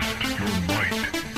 Test your might.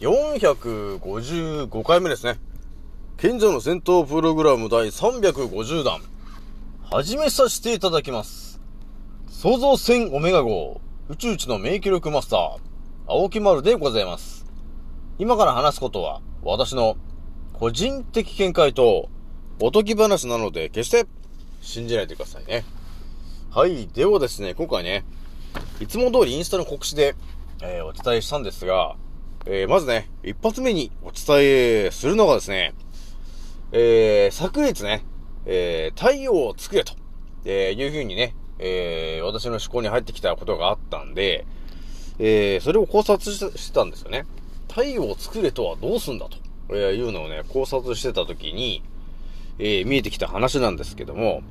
455回目ですね。賢者の戦闘プログラム第350弾。始めさせていただきます。創造船オメガ号、宇宙一の名記録マスター、青木丸でございます。今から話すことは、私の個人的見解と、おとぎ話なので、決して信じないでくださいね。はい。ではですね、今回ね、いつも通りインスタの告知で、えーお伝えしたんですが、えーまずね、一発目にお伝えするのがですね、えー昨日ね、えー太陽を作れと、えいうふうにね、え私の思考に入ってきたことがあったんで、えそれを考察してたんですよね。太陽を作れとはどうすんだと、えーいうのをね、考察してた時に、え見えてきた話なんですけども、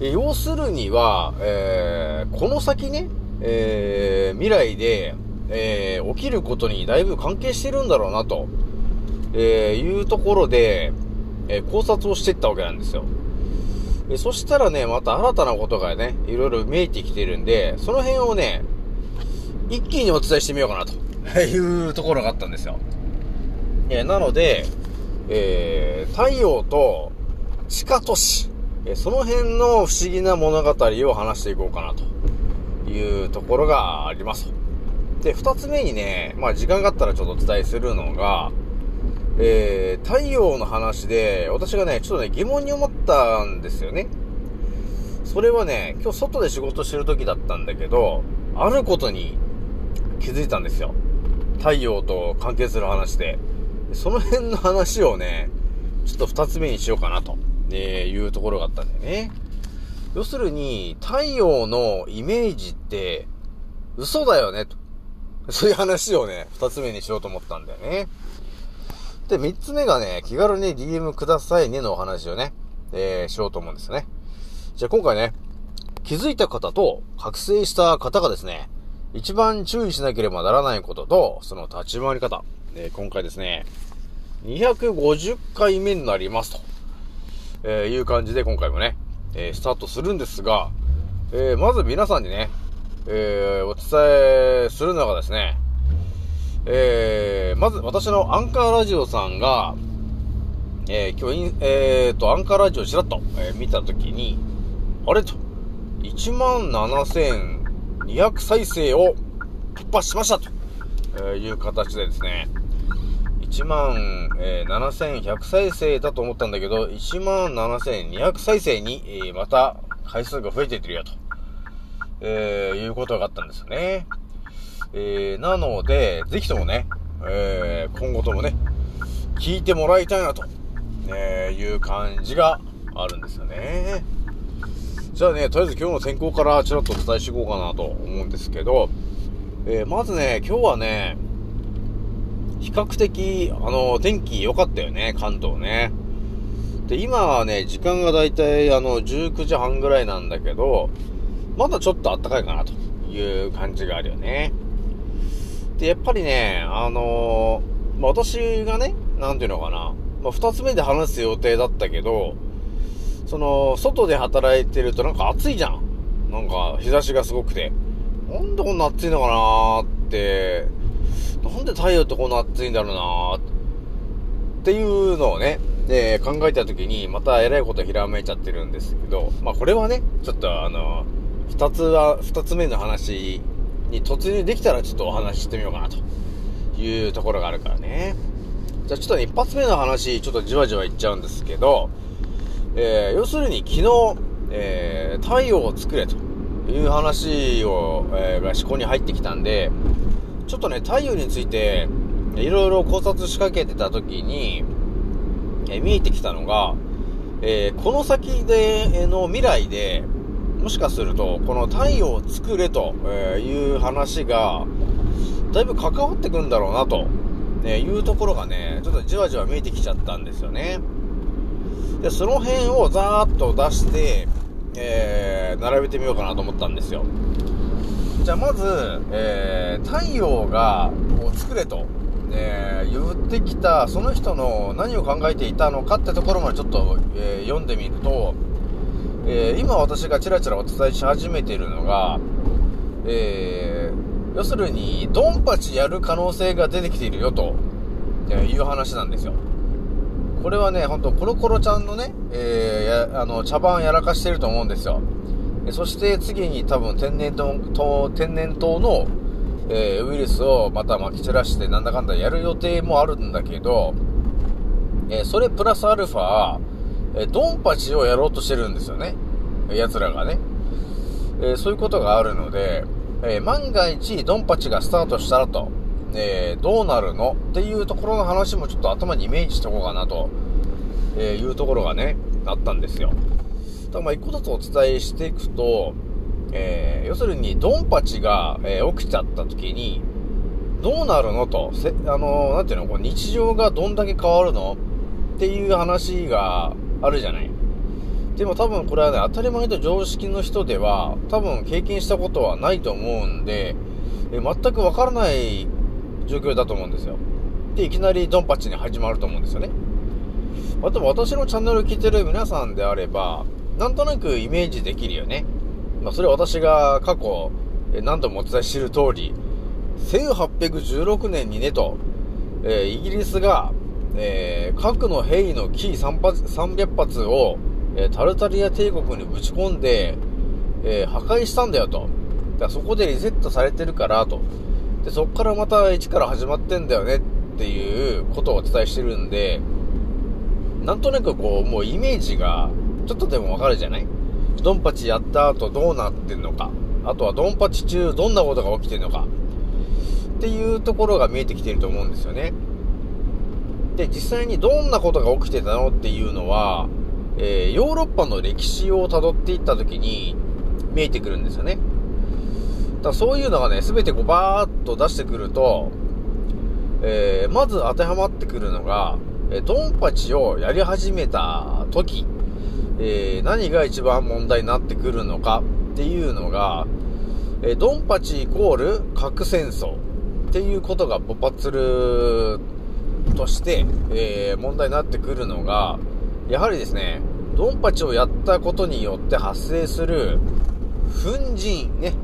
え要するには、えーこの先ね、え未来で、えー起きることにだいぶ関係してるんだろうなと、えーいうところで、えー考察をしていったわけなんですよ。えーそしたらね、また新たなことがね、いろいろ見えてきてるんで、その辺をね、一気にお伝えしてみようかなというところがあったんですよ。えーなので、えー太陽と地下都市、えーその辺の不思議な物語を話していこうかなというところがあります。で、二つ目にね、まあ時間があったらちょっとお伝えするのが、えー、太陽の話で、私がね、ちょっとね、疑問に思ったんですよね。それはね、今日外で仕事してる時だったんだけど、あることに気づいたんですよ。太陽と関係する話で。その辺の話をね、ちょっと二つ目にしようかなと、えいうところがあったんだよね。要するに、太陽のイメージって、嘘だよね、と。そういう話をね、二つ目にしようと思ったんだよね。で、三つ目がね、気軽に DM くださいねのお話をね、えーしようと思うんですね。じゃあ今回ね、気づいた方と覚醒した方がですね、一番注意しなければならないことと、その立ち回り方。えー今回ですね、250回目になりますと、えーいう感じで今回もね、えースタートするんですが、えーまず皆さんにね、えーお伝えするのがですね、えーまず私のアンカーラジオさんが、えー今日、えーと、アンカーラジオちらっと、えー見たときに、あれ？と、17,200再生を突破しましたと、えいう形でですね、1万、えー7100再生だと思ったんだけど、1万7200再生に、えーまた回数が増えていってるよと、えーいうことがあったんですよね。えーなので、ぜひともね、えー今後ともね、聞いてもらいたいなと、えいう感じがあるんですよね。じゃあね、とりあえず今日の天候からちらっとお伝えしていこうかなと思うんですけど、えまずね、今日はね、比較的、あの、天気良かったよね、関東ね。で、今はね、時間がだいたいあの、19時半ぐらいなんだけど、まだちょっと暖かいかなという感じがあるよね。で、やっぱりね、あのーまあ、私がね、なんていうのかな、まあ、二つ目で話す予定だったけど、その、外で働いてるとなんか暑いじゃん。なんか、日差しがすごくて。なんでこんな暑いのかなーって、なんで太陽ってこんな暑いんだろうなーっていうのをね、で、考えた時に、また偉いことひらめいちゃってるんですけど、まあこれはね、ちょっとあの、二つは、二つ目の話に突入できたらちょっとお話ししてみようかなというところがあるからね。じゃあちょっとね、一発目の話、ちょっとじわじわいっちゃうんですけど、えー、要するに昨日、えー、太陽を作れという話を、えー、が思考に入ってきたんで、ちょっとね、太陽について、いろいろ考察しかけてた時に、え見えてきたのが、えー、この先での未来で、もしかすると、この太陽を作れという話が、だいぶ関わってくんだろうなと、ね、いうところがね、ちょっとじわじわ見えてきちゃったんですよね。で、その辺をざーっと出して、えー、並べてみようかなと思ったんですよ。じゃあまず、えー、太陽が、を作れと、えー、言ってきた、その人の何を考えていたのかってところまでちょっと、えー、読んでみると、えー、今私がちらちらお伝えし始めているのが、えー、要するに、ドンパチやる可能性が出てきているよと、いう話なんですよ。これはね、ほんと、コロコロちゃんのね、えー、あの、茶番やらかしてると思うんですよ。そして次に多分天然痘、天然痘の、えー、ウイルスをまた撒き散らしてなんだかんだやる予定もあるんだけど、えー、それプラスアルファ、えドンパチをやろうとしてるんですよね。奴らがね。えそういうことがあるので、え万が一ドンパチがスタートしたらと、え、どうなるの？っていうところの話もちょっと頭にイメージしておこうかなと、えいうところがね、あったんですよ。ただまあ一個ずつお伝えしていくと、えー、要するにドンパチが、えー、起きちゃった時に、どうなるのと、せ、あのー、なんていうの、こう日常がどんだけ変わるの？っていう話があるじゃない。でも多分これはね、当たり前と常識の人では、多分経験したことはないと思うんで、え全くわからない状況だと思うんですよ。で、いきなりドンパチに始まると思うんですよね。あと私のチャンネルを聞いてる皆さんであれば、なんとなくイメージできるよね。まあ、それは私が過去、何度もお伝えしている通り、1816年にねと、えー、イギリスが、えー、核の兵のキー300発を、えー、タルタリア帝国にぶち込んで、え破壊したんだよと。だそこでリセットされてるからと。で、そっからまた一から始まってんだよねっていうことをお伝えしてるんで、なんとなくこう、もうイメージが、ちょっとでもわかるじゃない？ドンパチやった後どうなってんのか。あとはドンパチ中どんなことが起きてんのか。っていうところが見えてきてると思うんですよね。で、実際にどんなことが起きてたのっていうのは、えー、ヨーロッパの歴史を辿っていった時に見えてくるんですよね。だそういうのがね、すべてこうバーッと出してくると、えー、まず当てはまってくるのが、えドンパチをやり始めた時、えー、何が一番問題になってくるのかっていうのが、えドンパチイコール核戦争っていうことが勃発するとして、えー、問題になってくるのが、やはりですね、ドンパチをやったことによって発生する粉塵、ね。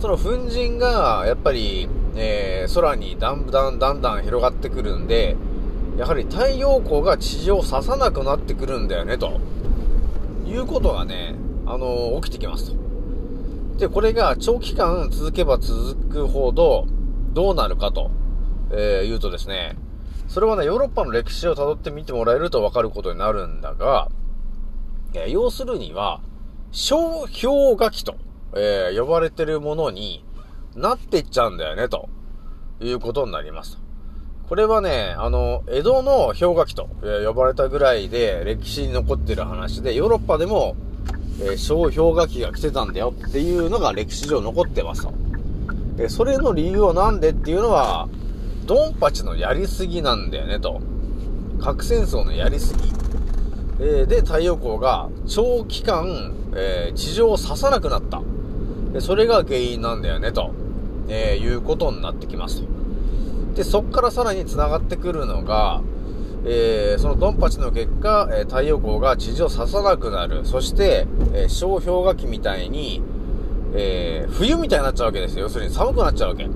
その粉塵が、やっぱり、えー、空にだんだんだんだん広がってくるんで、やはり太陽光が地上を刺さなくなってくるんだよね、ということがね、あのー、起きてきますと。で、これが長期間続けば続くほど、どうなるかと、えー、言うとですね、それはね、ヨーロッパの歴史を辿ってみてもらえるとわかることになるんだが、え、要するには、小氷河期と、えー、呼ばれてるものになっていっちゃうんだよね、ということになります。これはね、あの、江戸の氷河期と、え呼ばれたぐらいで歴史に残ってる話で、ヨーロッパでも、えー、小氷河期が来てたんだよっていうのが歴史上残ってますと。えそれの理由はなんでっていうのは、ドンパチのやりすぎなんだよねと。核戦争のやりすぎ。えー、で、太陽光が長期間、えー、地上を刺さなくなった。でそれが原因なんだよねと、えいうことになってきますと。で、そっからさらに繋がってくるのが、えー、そのドンパチの結果、えー、太陽光が地上を刺さなくなる。そして、えー、小氷河期みたいに、えー、冬みたいになっちゃうわけですよ。要するに寒くなっちゃうわけ。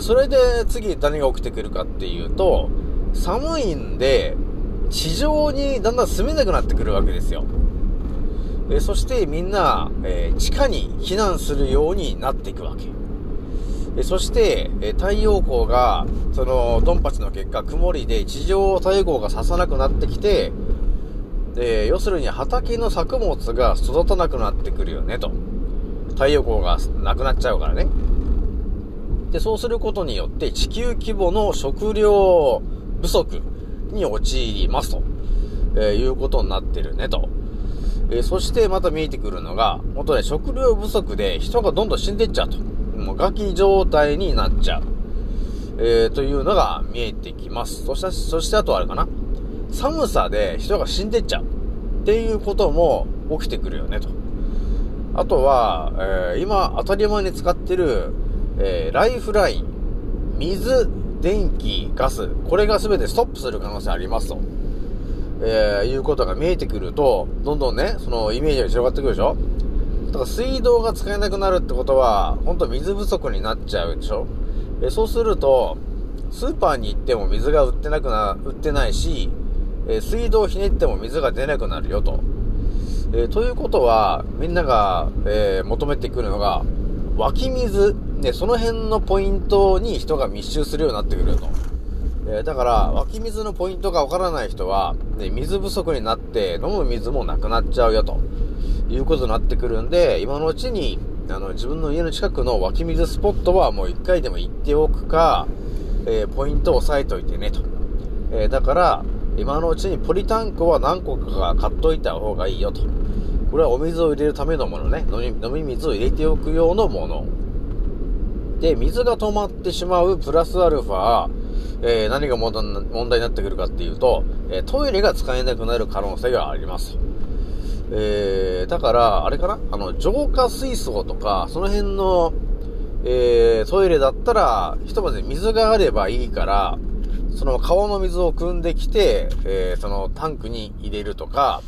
それで次何が起きてくるかっていうと、寒いんで、地上にだんだん住めなくなってくるわけですよ。えそしてみんな、えー地下に避難するようになっていくわけ。えそして、え太陽光が、その、ドンパチの結果、曇りで地上を太陽光がささなくなってきて、えー要するに畑の作物が育たなくなってくるよね、と。太陽光がなくなっちゃうからね。で、そうすることによって地球規模の食料不足に陥りますと、えーいうことになってるねと。えーそしてまた見えてくるのが、本当ね、食料不足で人がどんどん死んでっちゃうと。もうガキ状態になっちゃう。えーというのが見えてきます。そして、そしてあとあれかな。寒さで人が死んでっちゃう。っていうことも起きてくるよねと。あとは、えー今当たり前に使ってる、えーライフライン、水、電気、ガス、これが全てストップする可能性ありますと。えーいうことが見えてくると、どんどんね、そのイメージが広がってくるでしょ？だから水道が使えなくなるってことは、本当水不足になっちゃうでしょ？えそうすると、スーパーに行っても水が売ってなくな、売ってないし、えー水道をひねっても水が出なくなるよと。えーということは、みんなが、えー求めてくるのが、湧き水、ね、その辺のポイントに人が密集するようになってくると。えだから、湧き水のポイントがわからない人は、ね、水不足になって飲む水もなくなっちゃうよと。いうことになってくるんで、今のうちに、あの、自分の家の近くの湧き水スポットはもう一回でも行っておくか、えーポイントを押さえといてねと。えーだから、今のうちにポリタンクは何個か買っといた方がいいよと。これはお水を入れるためのものね。飲み飲み水を入れておく用のもの。で、水が止まってしまうプラスアルファ、えー何が問題になってくるかっていうと、えトイレが使えなくなる可能性があります。えーだから、あれかな？あの、浄化水槽とか、その辺の、えートイレだったら、ひとまず水があればいいから、その川の水を汲んできて、えーそのタンクに入れるとか、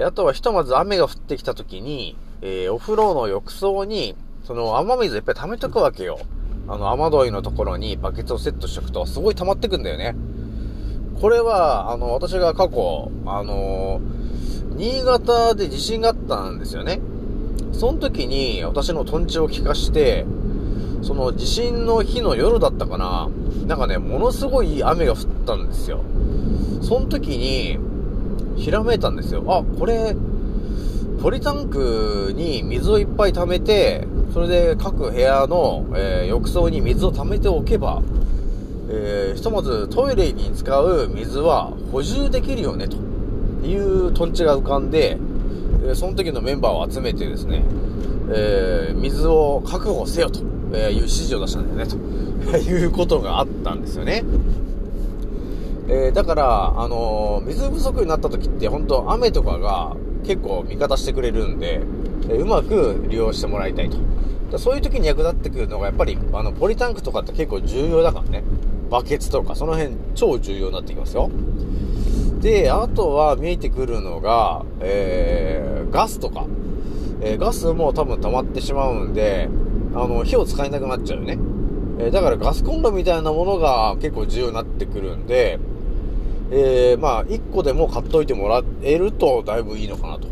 あとはひとまず雨が降ってきた時に、えお風呂の浴槽に、その雨水いっぱい溜めとくわけよ。あの、雨どいのところにバケツをセットしとくと、すごい溜まってくんだよね。これは、あの、私が過去、あの新潟で地震があったんですよね。その時に私のトンチを聞かして、その地震の日の夜だったかな。なんかね、ものすごい雨が降ったんですよ。その時に、ひらめいたんですよ。あ、これ、ポリタンクに水をいっぱい溜めて、それで各部屋の、えー浴槽に水を溜めておけば、えーひとまずトイレに使う水は補充できるよね、というトンチが浮かんで、えその時のメンバーを集めてですね、えー水を確保せよと、いう指示を出したんだよね、と いうことがあったんですよね。えーだから、あのー水不足になった時って本当雨とかが結構味方してくれるんで、うまく利用してもらいたいと。そういう時に役立ってくるのがやっぱり、あの、ポリタンクとかって結構重要だからね。バケツとか、その辺超重要になってきますよ。で、あとは見えてくるのが、えー、ガスとか。えーガスも多分溜まってしまうんで、あの、火を使えなくなっちゃうよね。えーだからガスコンロみたいなものが結構重要になってくるんで、えー、まあ、1個でも買っといてもらえるとだいぶいいのかなと。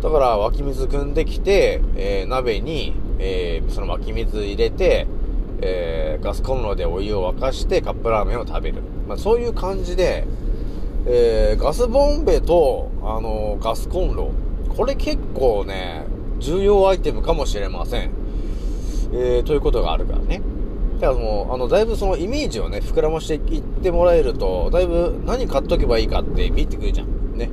だから湧き水汲んできて、えー鍋に、えーその湧き水入れて、えガスコンロでお湯を沸かしてカップラーメンを食べる。まあ、そういう感じで、えガスボンベと、あのガスコンロ。これ結構ね、重要アイテムかもしれません。えということがあるからね。だからもう、あの、だいぶそのイメージをね、膨らましていってもらえると、だいぶ何買っとけばいいかって見えてくるじゃん。ね。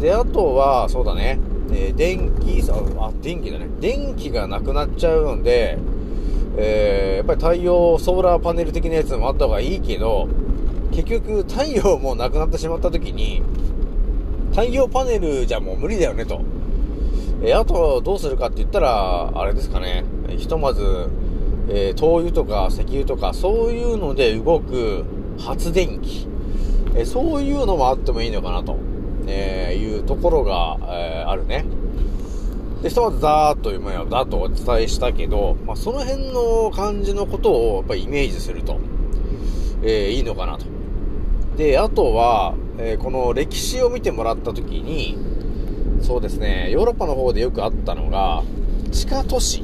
で、あとは、そうだね、えー電気、あ、電気だね。電気がなくなっちゃうので、えーやっぱり太陽、ソーラーパネル的なやつもあった方がいいけど、結局太陽もなくなってしまった時に、太陽パネルじゃもう無理だよねと。えーあとどうするかって言ったら、あれですかね、ひとまず、えー灯油とか石油とかそういうので動く発電機、えーそういうのもあってもいいのかなと、えーいうところが、えあるね。で、ひとまずざーっと今やざーとお伝えしたけど、まあ、その辺の感じのことをやっぱりイメージすると、えいいのかなと。で、あとは、えーこの歴史を見てもらった時に、そうですね、ヨーロッパの方でよくあったのが、地下都市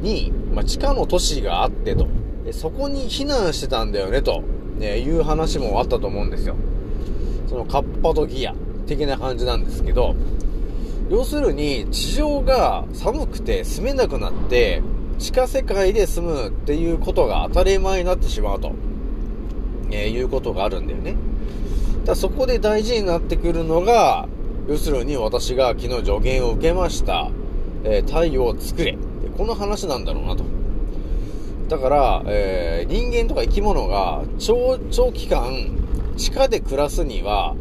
に、まあ、地下の都市があってと、そこに避難してたんだよねと、ね、いう話もあったと思うんですよ。そのカッパドギア的な感じなんですけど、要するに地上が寒くて住めなくなって、地下世界で住むっていうことが当たり前になってしまうと、えいうことがあるんだよね。だそこで大事になってくるのが、要するに私が昨日助言を受けました、えー太陽を作れ。この話なんだろうなと。だから、えー人間とか生き物が長、期間地下で暮らすには、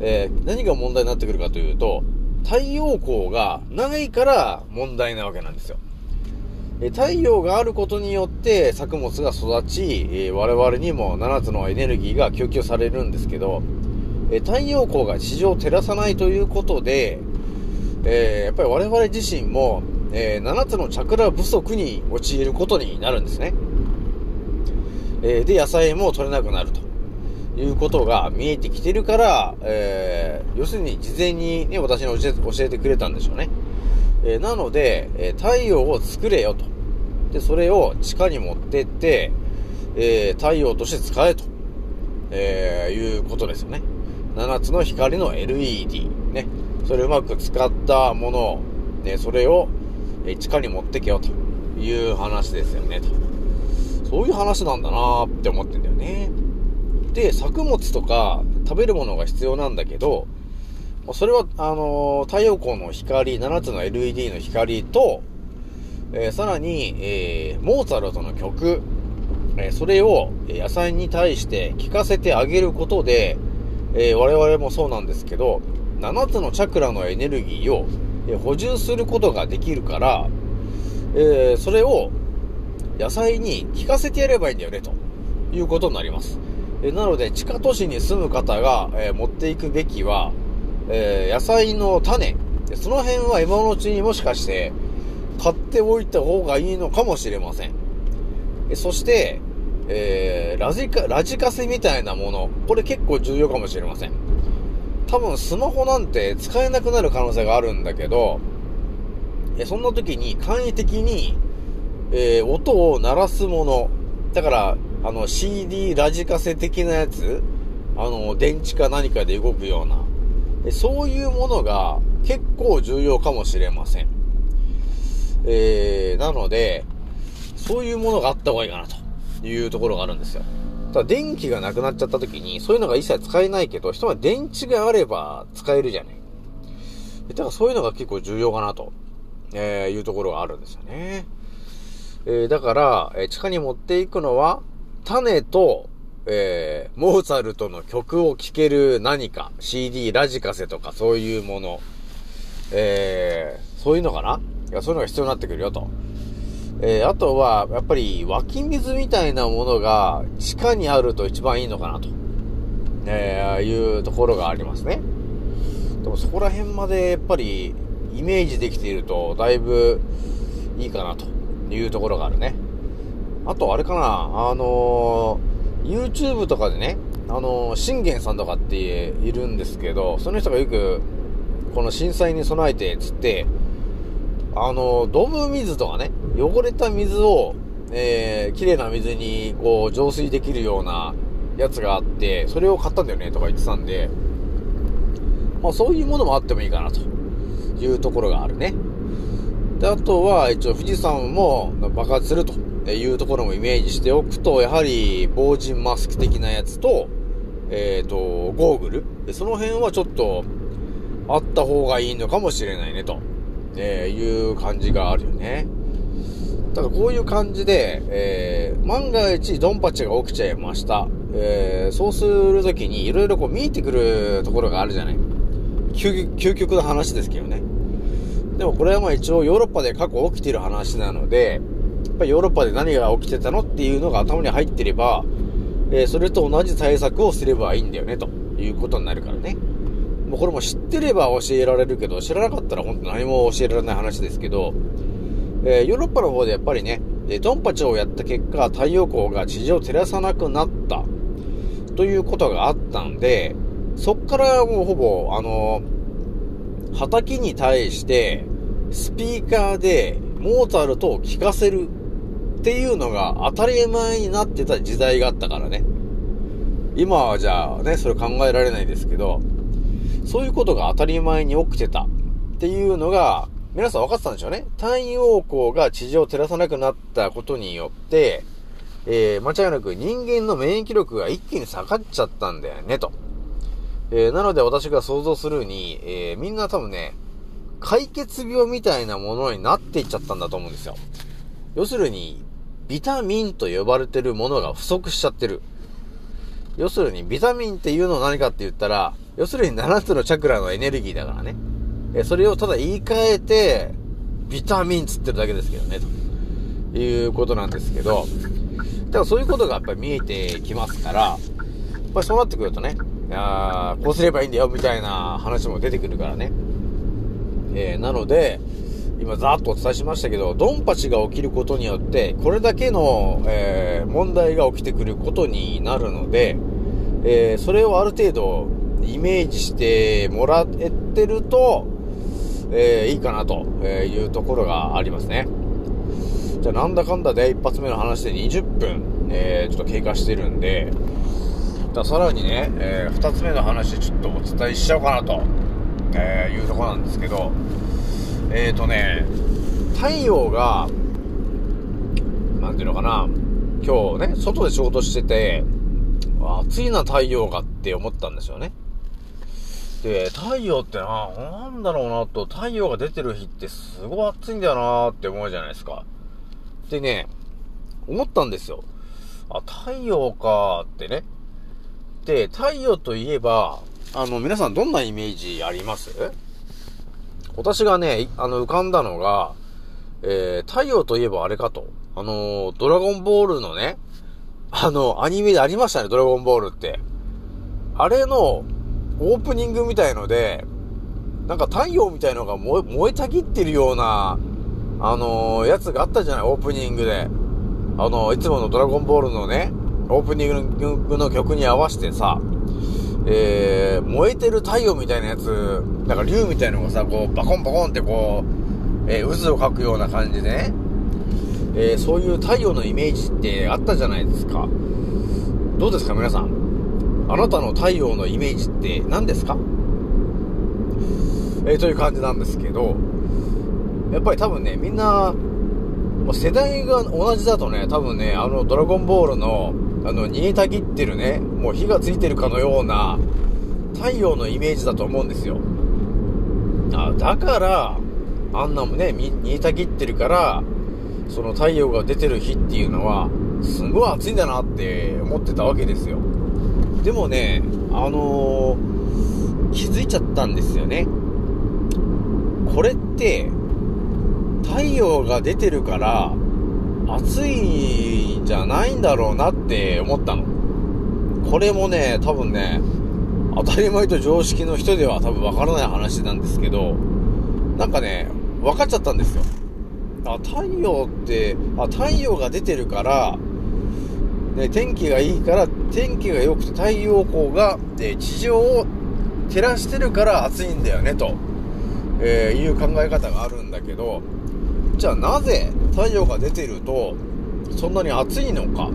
えー何が問題になってくるかというと、太陽光がないから問題なわけなんですよ。えー太陽があることによって作物が育ち、え我々にも7つのエネルギーが供給されるんですけど、え太陽光が地上を照らさないということで、えやっぱり我々自身も、えー7つのチャクラ不足に陥ることになるんですね。えーで、野菜も取れなくなるということが見えてきてるから、えー要するに事前にね、私に教えて教えてくれたんでしょうね。えなので、え太陽を作れよと。で、それを地下に持ってって、え太陽として使えと、えいうことですよね。7つの光の LED、ね。それをうまく使ったものを、ね、それを、え地下に持ってけよという話ですよね、と。そういう話なんだなーって思ってんだよね。で、作物とか食べるものが必要なんだけど、それは、あのー太陽光の光、7つの LED の光と、えーさらに、えーモーツァルトの曲、えそれを野菜に対して聴かせてあげることで、え我々もそうなんですけど、7つのチャクラのエネルギーを、補充することができるから、えーそれを野菜に効かせてやればいいんだよね、ということになります。えなので、地下都市に住む方が、えー持っていくべきは、えー野菜の種。その辺は今のうちにもしかして、買っておいた方がいいのかもしれません。そして、えーラジカ、ラジカセみたいなもの。これ結構重要かもしれません。多分スマホなんて使えなくなる可能性があるんだけど、えそんな時に簡易的に、えー音を鳴らすもの。だから、あの CD ラジカセ的なやつ、あの、電池か何かで動くような、えそういうものが結構重要かもしれません。えー、なので、そういうものがあった方がいいかなというところがあるんですよ。ただ電気がなくなっちゃった時に、そういうのが一切使えないけど、ひとま電池があれば使えるじゃない。だからそういうのが結構重要かなと、えーいうところがあるんですよね。えーだから、えー地下に持っていくのは、種と、えーモーツァルトの曲を聴ける何か、CD、ラジカセとかそういうもの、えーそういうのかな？いや、そういうのが必要になってくるよと。えーあとは、やっぱり湧き水みたいなものが地下にあると一番いいのかなと、えーいうところがありますね。でもそこら辺までやっぱりイメージできているとだいぶいいかなというところがあるね。あとあれかな、あのー YouTube とかでね、あのー信玄さんとかっているんですけど、その人がよくこの震災に備えてつって、あの、ドブ水とかね、汚れた水を、えー、綺麗な水に、こう、浄水できるようなやつがあって、それを買ったんだよね、とか言ってたんで、まあそういうものもあってもいいかな、というところがあるね。で、あとは、一応富士山も爆発するというところもイメージしておくと、やはり、防塵マスク的なやつと、えっ、と、ゴーグル。でその辺はちょっと、あった方がいいのかもしれないね、と、えーいう感じがあるよね。だからこういう感じで、えー万が一ドンパチが起きちゃいました。えーそうするときにいろいろこう見えてくるところがあるじゃない。究極の話ですけどね。でもこれはまあ一応ヨーロッパで過去起きてる話なので、やっぱりヨーロッパで何が起きてたのっていうのが頭に入ってれば、えーそれと同じ対策をすればいいんだよね、ということになるからね。もうこれも知ってれば教えられるけど、知らなかったら本当何も教えられない話ですけど、えーヨーロッパの方でやっぱりね、ドンパチをやった結果、太陽光が地上を照らさなくなった。ということがあったんで、そっからもうほぼ、あの、畑に対して、スピーカーでモーツァルトを聴かせるっていうのが当たり前になってた時代があったからね。今はじゃあね、それ考えられないですけど、そういうことが当たり前に起きてたっていうのが、皆さん分かってたんでしょうね。太陽光が地上を照らさなくなったことによって、えー、間違いなく人間の免疫力が一気に下がっちゃったんだよね、と。えー、なので私が想像するに、えー、みんな多分ね、解決病みたいなものになっていっちゃったんだと思うんですよ。要するに、ビタミンと呼ばれてるものが不足しちゃってる。要するに、ビタミンっていうのは何かって言ったら、要するに7つのチャクラのエネルギーだからね。え、それをただ言い換えて、ビタミンつってるだけですけどね、ということなんですけど、だからそういうことがやっぱり見えてきますから、やっぱりそうなってくるとね、あーこうすればいいんだよ、みたいな話も出てくるからね。えー、なので、今ざーっとお伝えしましたけど、ドンパチが起きることによって、これだけの、えー問題が起きてくることになるので、えーそれをある程度イメージしてもらえてると、えーいいかなというところがありますね。じゃあなんだかんだで一発目の話で20分、えーちょっと経過してるんで、じゃさらにね、えー二つ目の話ちょっとお伝えしちゃおうかなと、えーいうとこなんですけど、えーとね、太陽が、なんていうのかな、今日ね、外で仕事してて、暑いな太陽がって思ったんですよね。で、太陽ってな、なんだろうなと、太陽が出てる日ってすごい暑いんだよなって思うじゃないですか。でね、思ったんですよ。あ、太陽かってね。で、太陽といえば、あの、皆さんどんなイメージあります？私がね、あの、浮かんだのが、えー、太陽といえばあれかと。あのドラゴンボールのね、あの、アニメでありましたね、ドラゴンボールって。あれの、オープニングみたいので、なんか太陽みたいのが燃え、燃えたぎってるような、あのーやつがあったじゃない、オープニングで。あのいつものドラゴンボールのね、オープニングの曲に合わせてさ、えー、燃えてる太陽みたいなやつ、なんか竜みたいのがさ、こう、バコンバコンってこう、えー渦を描くような感じでね、えーそういう太陽のイメージってあったじゃないですか。どうですか、皆さん？あなたの太陽のイメージって何ですか？えーという感じなんですけど、やっぱり多分ね、みんな、世代が同じだとね、多分ね、あの、ドラゴンボールの、あの、煮えたぎってるね、もう火がついてるかのような、太陽のイメージだと思うんですよ。あ、だから、あんなもね、煮えたぎってるから、その太陽が出てる日っていうのは、すごい暑いんだなって思ってたわけですよ。でもね、あのー気づいちゃったんですよね。これって、太陽が出てるから、暑いんじゃないんだろうなって思ったの。これもね、多分ね、当たり前と常識の人では多分わからない話なんですけど、なんかね、分かっちゃったんですよ。あ、太陽って、あ、太陽が出てるから、ね、天気がいいから、天気が良くて太陽光が、え地上を照らしてるから暑いんだよね、と、えーいう考え方があるんだけど、じゃあなぜ太陽が出てると、そんなに暑いのか。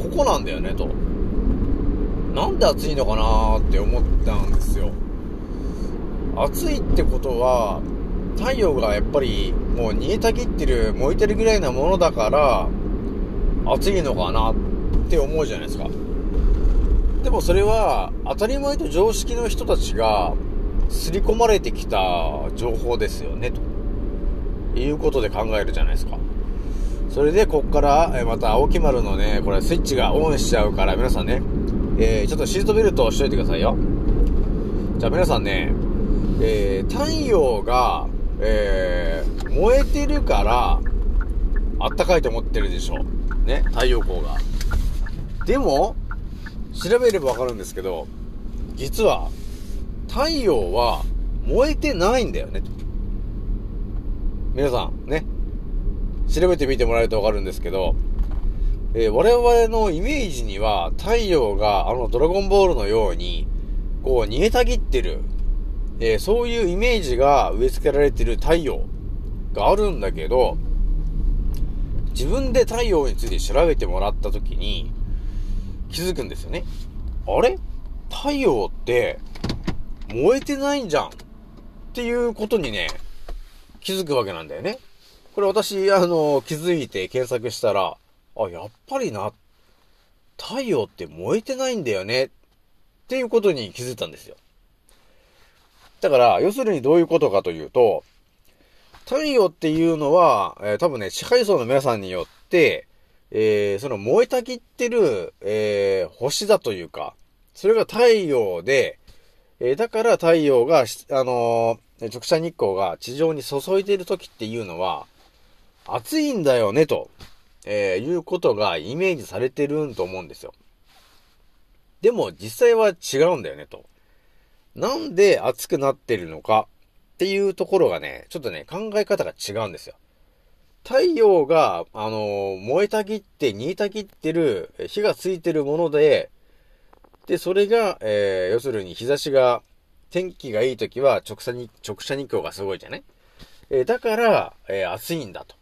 ここなんだよね、と。なんで暑いのかなーって思ったんですよ。暑いってことは、太陽がやっぱりもう煮えたぎってる、燃えてるぐらいなものだから、暑いのかなって思うじゃないですか。でもそれは当たり前と常識の人たちが刷り込まれてきた情報ですよね、ということで考えるじゃないですか。それで、こっから、また、青木丸のね、これスイッチがオンしちゃうから、皆さんね、えーちょっとシートベルトをしといてくださいよ。じゃあ皆さんね、えー太陽が、えー燃えてるから、あったかいと思ってるでしょ。ね、太陽光が。でも、調べればわかるんですけど、実は、太陽は燃えてないんだよね。皆さん、ね。調べてみてもらえるとわかるんですけど、えー我々のイメージには太陽があのドラゴンボールのように、こう煮えたぎってる、えーそういうイメージが植え付けられてる太陽があるんだけど、自分で太陽について調べてもらった時に気づくんですよね。あれ？太陽って燃えてないんじゃんっていうことにね、気づくわけなんだよね。これ私、あの、気づいて検索したら、あ、やっぱりな、太陽って燃えてないんだよねっていうことに気づいたんですよ。だから、要するにどういうことかというと、太陽っていうのは、えー多分ね、支配層の皆さんによって、えーその燃えたぎってる、えー星だというか、それが太陽で、えーだから太陽が、あのー直射日光が地上に注いでいる時っていうのは、暑いんだよね、と、えーいうことがイメージされてると思うんですよ。でも実際は違うんだよね、と。なんで暑くなってるのかっていうところがね、ちょっとね、考え方が違うんですよ。太陽が、あの燃えたぎって、煮えたぎってる、火がついてるもので、で、それが、えー要するに日差しが、天気がいい時は直射に、直射日光がすごいじゃね。えーだから、えー暑いんだと。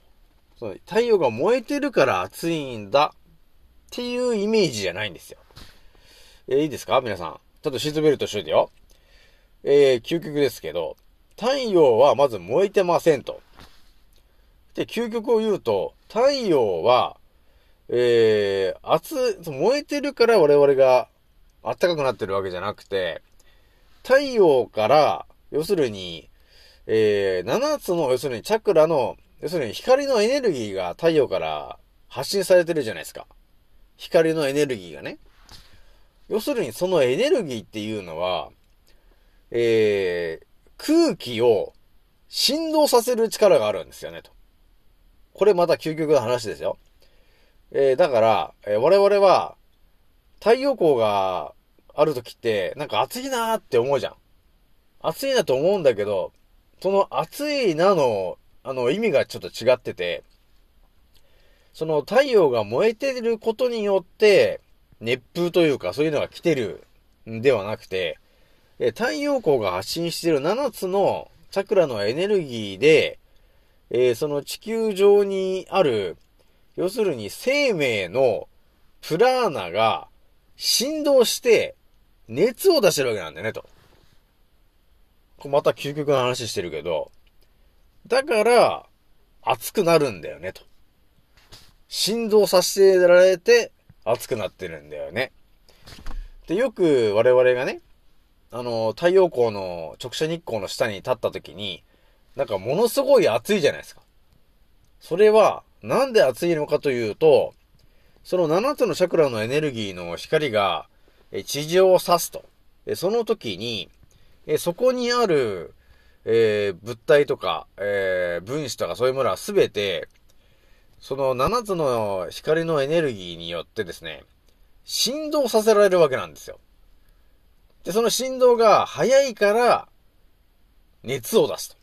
その太陽が燃えてるから暑いんだっていうイメージじゃないんですよ。えーいいですか？皆さん。ちょっとシートベルトしといてよ。えー究極ですけど、太陽はまず燃えてませんと。で、究極を言うと、太陽は、えー、熱、燃えてるから我々が暖かくなってるわけじゃなくて、太陽から、要するに、えー、7つの、要するにチャクラの、要するに光のエネルギーが太陽から発信されてるじゃないですか。光のエネルギーがね。要するにそのエネルギーっていうのは、えー、空気を振動させる力があるんですよね、と。これまた究極の話ですよ。えー、だから、えー我々は、太陽光がある時って、なんか暑いなーって思うじゃん。暑いなと思うんだけど、その暑いなの、あの、意味がちょっと違ってて、その太陽が燃えてることによって、熱風というかそういうのが来てるんではなくて、え太陽光が発信している7つのチャクラのエネルギーで、えーその地球上にある、要するに生命のプラーナが振動して熱を出してるわけなんだよね、と。こまた究極の話してるけど、だから、熱くなるんだよね、と。振動させられて熱くなってるんだよね。で、よく我々がね、あの、太陽光の直射日光の下に立った時に、なんかものすごい暑いじゃないですか。それは、なんで暑いのかというと、その7つのチャクラのエネルギーの光が、地上を刺すと。その時に、そこにある、えー物体とか、えー分子とかそういうものはすべて、その7つの光のエネルギーによってですね、振動させられるわけなんですよ。で、その振動が速いから、熱を出すと。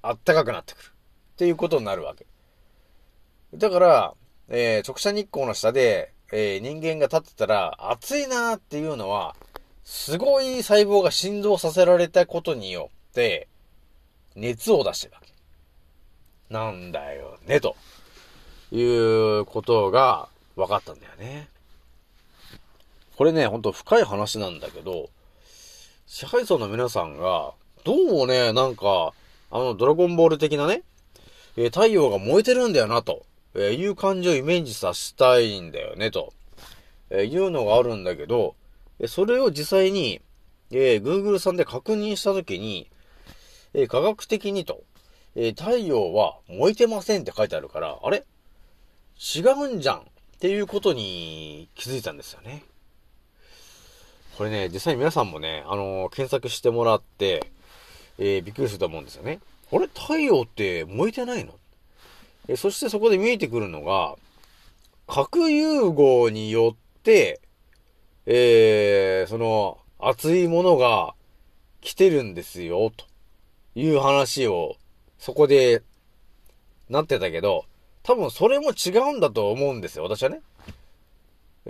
あったかくなってくる。っていうことになるわけ。だから、えー直射日光の下で、えー人間が立ってたら、暑いなーっていうのは、すごい細胞が振動させられたことによって、熱を出してるわけ。なんだよね、ということが分かったんだよね。これね、ほんと深い話なんだけど、支配層の皆さんが、どうもね、なんか、あの、ドラゴンボール的なね、えー太陽が燃えてるんだよな、と、えーいう感じをイメージさせたいんだよね、と、えーいうのがあるんだけど、えそれを実際に、え Google さんで確認したときに、え科学的にと、え太陽は燃えてませんって書いてあるから、あれ？違うんじゃんっていうことに気づいたんですよね。これね、実際に皆さんもね、あのー検索してもらって、えーびっくりすると思うんですよね。あれ？太陽って燃えてないの？えそしてそこで見えてくるのが、核融合によって、えー、その、熱いものが来てるんですよ、という話を、そこで、なってたけど、多分それも違うんだと思うんですよ、私はね。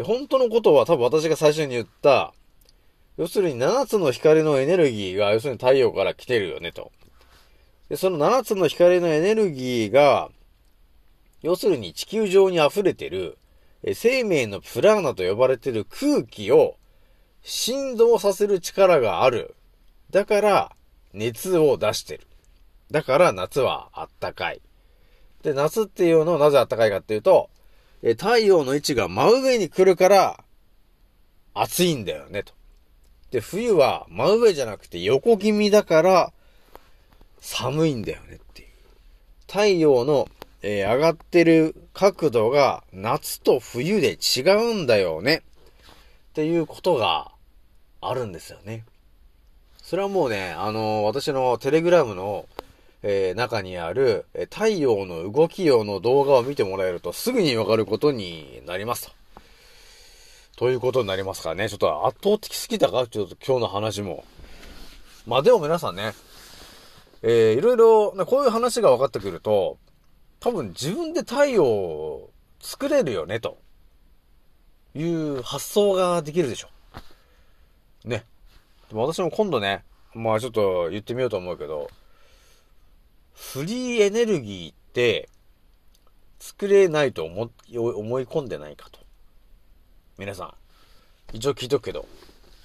本当のことは多分私が最初に言った、要するに7つの光のエネルギーが、要するに太陽から来てるよねと。で、その7つの光のエネルギーが、要するに地球上に溢れてる、生命のプラーナと呼ばれてる空気を振動させる力がある。だから、熱を出してる。だから夏はあったかい。で、夏っていうのはなぜあったかいかっていうと、え太陽の位置が真上に来るから、暑いんだよね、と。で、冬は真上じゃなくて横気味だから、寒いんだよねっていう。太陽の、えー上がってる角度が夏と冬で違うんだよね。っていうことがあるんですよね。それはもうね、あのー私のテレグラムの、えー中にある、え太陽の動き用の動画を見てもらえるとすぐにわかることになりますと。ということになりますからね。ちょっと圧倒的すぎたか？ちょっと今日の話も。まあでも皆さんね、えー、いろいろ、こういう話が分かってくると、多分自分で太陽を作れるよね、という発想ができるでしょ。ね。でも私も今度ね、まあちょっと言ってみようと思うけど、フリーエネルギーって作れないと思思い込んでないかと。皆さん、一応聞いとくけど、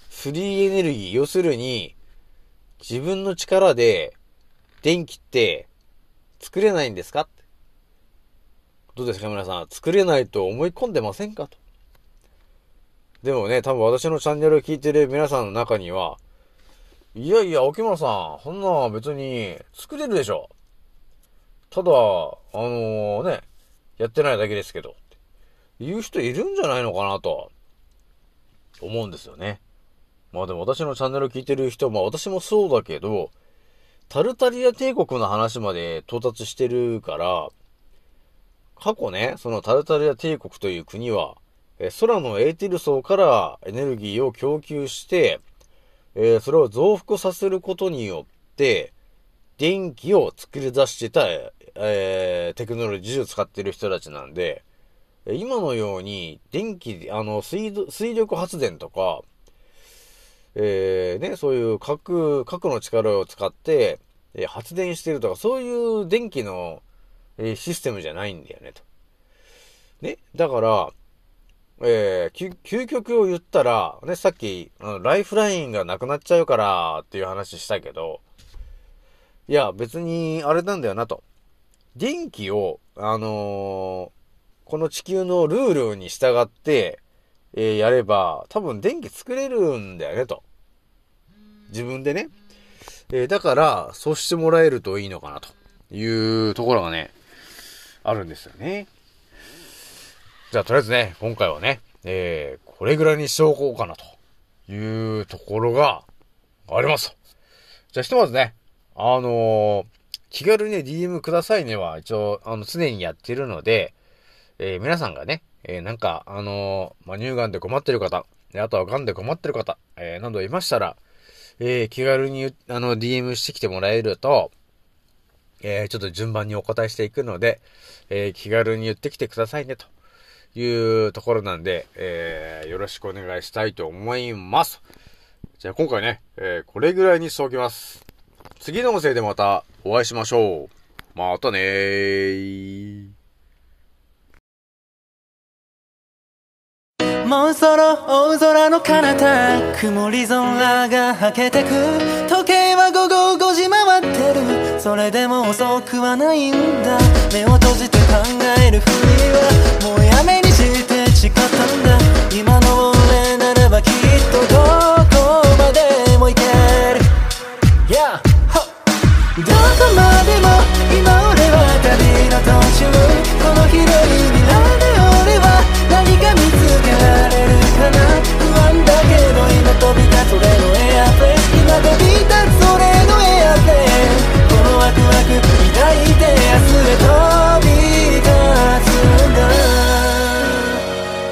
フリーエネルギー、要するに、自分の力で電気って作れないんですか？どうですか皆さん、作れないと思い込んでませんか？と。でもね、多分私のチャンネルを聞いてる皆さんの中には、いやいや、沖村さん、そんな別に作れるでしょ。ただ、あのね、やってないだけですけど、言う人いるんじゃないのかなと、思うんですよね。まあでも私のチャンネル聞いてる人、まあ私もそうだけど、タルタリア帝国の話まで到達してるから、過去ね、そのタルタリア帝国という国は、え空のエーティル層からエネルギーを供給して、えーそれを増幅させることによって、電気を作り出してた、えーテクノロジーを使ってる人たちなんで、今のように、電気、あの、水水力発電とか、えーね、そういう核、核の力を使って、え発電してるとか、そういう電気の、えシステムじゃないんだよね、と。ね、だから、えー究、極を言ったら、ね、さっき、ライフラインがなくなっちゃうからっていう話したけど、いや、別に、あれなんだよなと。電気を、あのこの地球のルールに従って、えーやれば、多分電気作れるんだよね、と。自分でね。えーだから、そうしてもらえるといいのかな、というところがね、あるんですよね。じゃあ、とりあえずね、今回はね、えーこれぐらいにしておこうかな、というところがあります。じゃあ、ひとまずね、あのー気軽にね DM くださいねは、一応、あの、常にやってるので、えー皆さんがね、えーなんか、あのーまあ、乳がんで困ってる方、であとはがんで困ってる方、えーなどいましたら、え気軽に、あの、DM してきてもらえると、えちょっと順番にお答えしていくので、え気軽に言ってきてくださいね、というところなんで、えよろしくお願いしたいと思います。じゃあ今回ね、えこれぐらいにしておきます。次の音声でまたお会いしましょう。またねー。もうそろ大空の彼方曇り空がはけてく。時計は午後5時回ってる。それでも遅くはないんだ。目を閉じて考えるふりはもうやめにして誓ったんだ。今の俺ならばきっとどこまでも行ける。Yeah! どこまでも今俺は旅の途中。この広い未来でけられるかな不安だけど今飛び立つ俺のエアプレイ今飛び立つ俺のエアプレイこのワクワク抱いて明日へ飛び立つんだ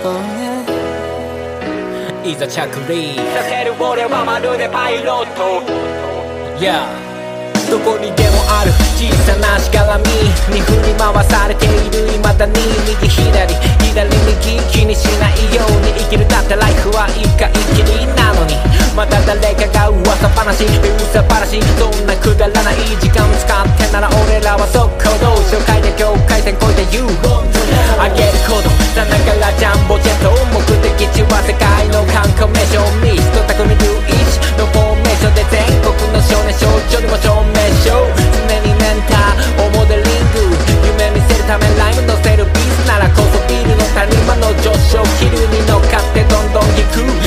Oh yeah いざ着陸させる俺はまるでパイロット Yeah どこにでもある。小さなしがらみに振り回されている。未だに右左左右気にしないように生きる。だってライフは一回きりなのに。また誰かが噂話。噂話。そんなくだらない時間使ってなら俺らは速攻動紹介で境界線越えて You あげることさながらジャンボジェット。目的地は世界の観光名所。ミスト匠龍一のフォーメーションで全国の少年少女にも証明書。常にメンターをモデリング。夢見せるためライム乗せるビースならこそビールの谷間の上昇。気流に乗っかってどんどん行く。